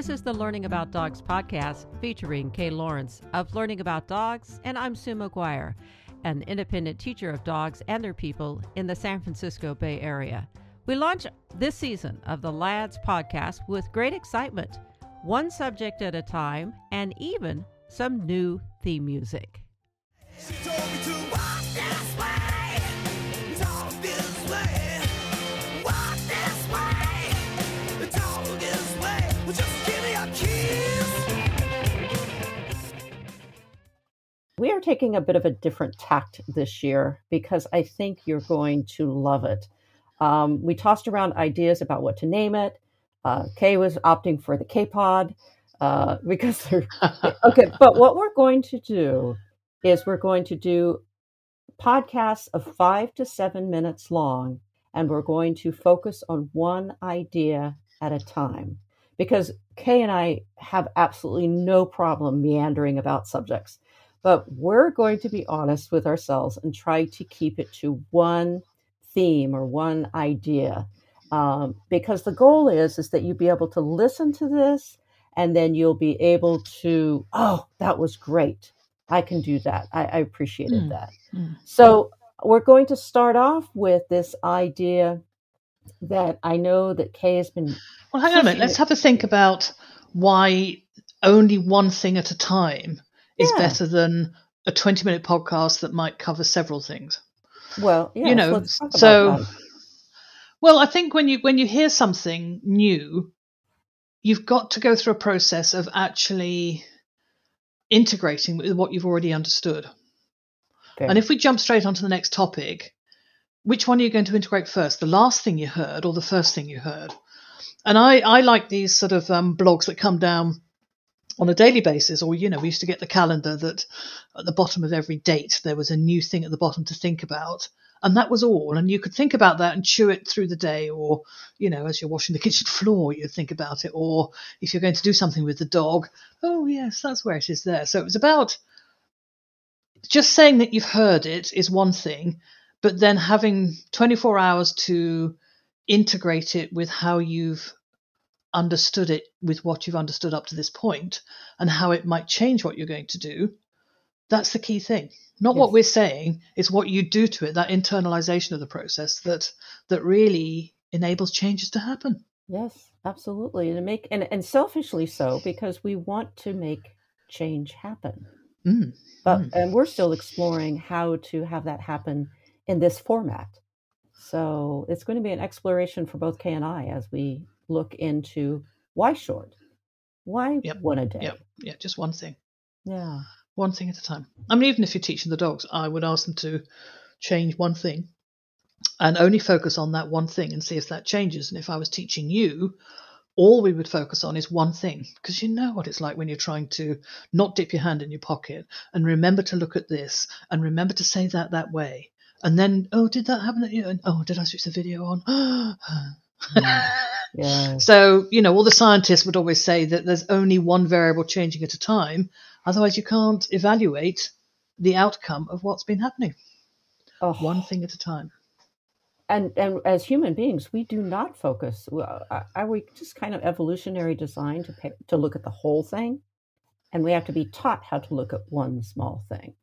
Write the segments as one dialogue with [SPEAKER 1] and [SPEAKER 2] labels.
[SPEAKER 1] This is the Learning About Dogs podcast featuring Kay Laurence of Learning About Dogs, and I'm Sue McGuire, an independent teacher of dogs and their people in the San Francisco Bay Area. We launch this season of the Lads podcast with great excitement, one subject at a time, and even some new theme music. We are taking a bit of a different tact this year because I think you're going to love it. Um, we tossed around ideas about what to name it. Uh, Kay was opting for the K pod uh, because they're okay. But what we're going to do is we're going to do podcasts of five to seven minutes long, and we're going to focus on one idea at a time. Because Kay and I have absolutely no problem meandering about subjects, but we're going to be honest with ourselves and try to keep it to one theme or one idea. Um, because the goal is is that you be able to listen to this and then you'll be able to oh that was great i can do that i, I appreciated mm. that mm. so we're going to start off with this idea that i know that kay has been
[SPEAKER 2] well hang on a minute let's have a think about why only one thing at a time is yeah. better than a 20 minute podcast that might cover several things
[SPEAKER 1] well
[SPEAKER 2] yeah, you know so well i think when you when you hear something new you've got to go through a process of actually integrating with what you've already understood. Okay. And if we jump straight onto the next topic, which one are you going to integrate first? The last thing you heard or the first thing you heard? And I, I like these sort of um, blogs that come down on a daily basis, or, you know, we used to get the calendar that at the bottom of every date there was a new thing at the bottom to think about and that was all. And you could think about that and chew it through the day, or you know, as you're washing the kitchen floor, you'd think about it, or if you're going to do something with the dog, oh yes, that's where it is there. So it was about just saying that you've heard it is one thing, but then having 24 hours to integrate it with how you've understood it with what you've understood up to this point and how it might change what you're going to do that's the key thing. Not yes. what we're saying, it's what you do to it, that internalization of the process that that really enables changes to happen.
[SPEAKER 1] Yes, absolutely. And make and, and selfishly so, because we want to make change happen. Mm. But mm. and we're still exploring how to have that happen in this format. So it's going to be an exploration for both Kay and I as we look into why short? Why yep. one a day?
[SPEAKER 2] Yeah, yeah, just one thing.
[SPEAKER 1] Yeah
[SPEAKER 2] one thing at a time. I mean, even if you're teaching the dogs, I would ask them to change one thing and only focus on that one thing and see if that changes. And if I was teaching you, all we would focus on is one thing because you know what it's like when you're trying to not dip your hand in your pocket and remember to look at this and remember to say that that way. And then, oh, did that happen? You? And, oh, did I switch the video on? yeah. Yeah. So, you know, all the scientists would always say that there's only one variable changing at a time. Otherwise, you can't evaluate the outcome of what's been happening. Oh. One thing at a time.
[SPEAKER 1] And and as human beings, we do not focus. Are we just kind of evolutionary designed to pay, to look at the whole thing? And we have to be taught how to look at one small thing.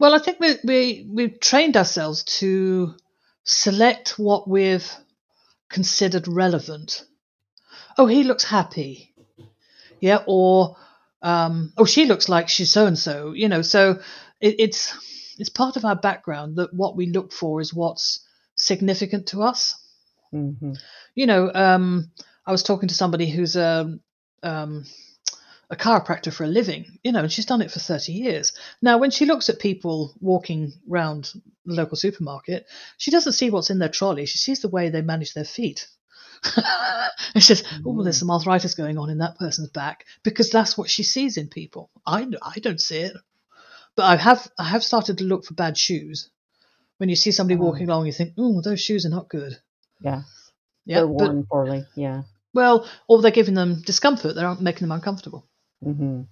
[SPEAKER 2] Well, I think we we we've trained ourselves to select what we've considered relevant. Oh, he looks happy. Yeah, or um, oh, she looks like she's so and so, you know. So it, it's it's part of our background that what we look for is what's significant to us. Mm-hmm. You know, um, I was talking to somebody who's a um, a chiropractor for a living, you know, and she's done it for 30 years. Now, when she looks at people walking around the local supermarket, she doesn't see what's in their trolley. She sees the way they manage their feet. it's just, oh, there's mm. some arthritis going on in that person's back because that's what she sees in people. I, I don't see it. But I have I have started to look for bad shoes. When you see somebody oh. walking along, you think, oh, those shoes are not good.
[SPEAKER 1] Yeah. Yeah. They're worn but, poorly. Yeah.
[SPEAKER 2] Well, or they're giving them discomfort. They're making them uncomfortable.
[SPEAKER 1] Mm-hmm.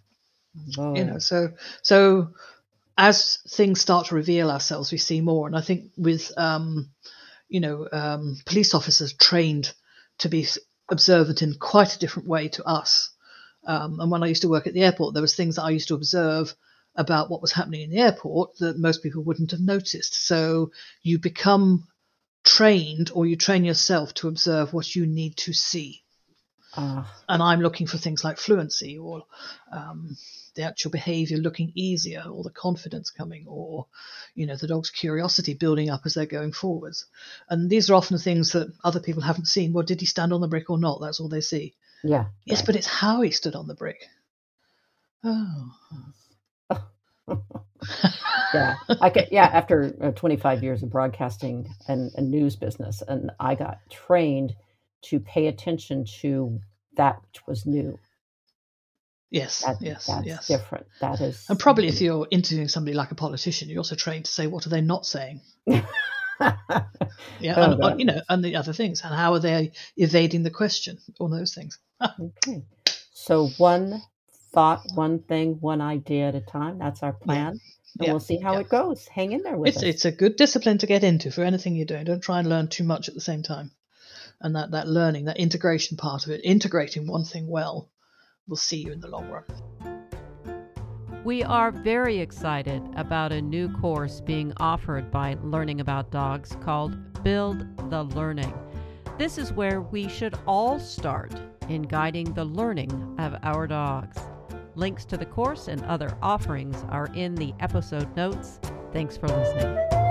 [SPEAKER 2] Oh. You know, so so as things start to reveal ourselves, we see more. And I think with um, you know um, police officers trained to be observant in quite a different way to us. Um, and when I used to work at the airport, there was things that I used to observe about what was happening in the airport that most people wouldn't have noticed. So you become trained or you train yourself to observe what you need to see. Uh. And I'm looking for things like fluency or um, the actual behavior looking easier or the confidence coming or, you know, the dog's curiosity building up as they're going forwards. And these are often things that other people haven't seen. Well, did he stand on the brick or not? That's all they see.
[SPEAKER 1] Yeah.
[SPEAKER 2] Yes, right. but it's how he stood on the brick. Oh.
[SPEAKER 1] yeah, I get, yeah. After uh, 25 years of broadcasting and, and news business, and I got trained to pay attention to that which was new.
[SPEAKER 2] Yes,
[SPEAKER 1] that,
[SPEAKER 2] yes,
[SPEAKER 1] that's
[SPEAKER 2] yes.
[SPEAKER 1] different. That is,
[SPEAKER 2] and probably if you're interviewing somebody like a politician, you're also trained to say what are they not saying. yeah, oh, and, oh, you know, and the other things, and how are they evading the question? All those things.
[SPEAKER 1] okay, so one thought, one thing, one idea at a time. That's our plan. Yeah. And yeah. we'll see how yeah. it goes. Hang in there with
[SPEAKER 2] it's,
[SPEAKER 1] us.
[SPEAKER 2] It's a good discipline to get into for anything you're doing. Don't try and learn too much at the same time. And that, that learning, that integration part of it, integrating one thing well, will see you in the long run.
[SPEAKER 3] We are very excited about a new course being offered by Learning About Dogs called Build the Learning. This is where we should all start in guiding the learning of our dogs. Links to the course and other offerings are in the episode notes. Thanks for listening.